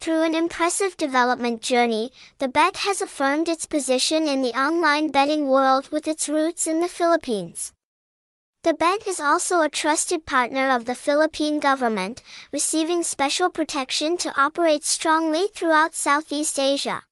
Through an impressive development journey, Thabet has affirmed its position in the online betting world with its roots in the Philippines. Thabet is also a trusted partner of the Philippine government, receiving special protection to operate strongly throughout Southeast Asia.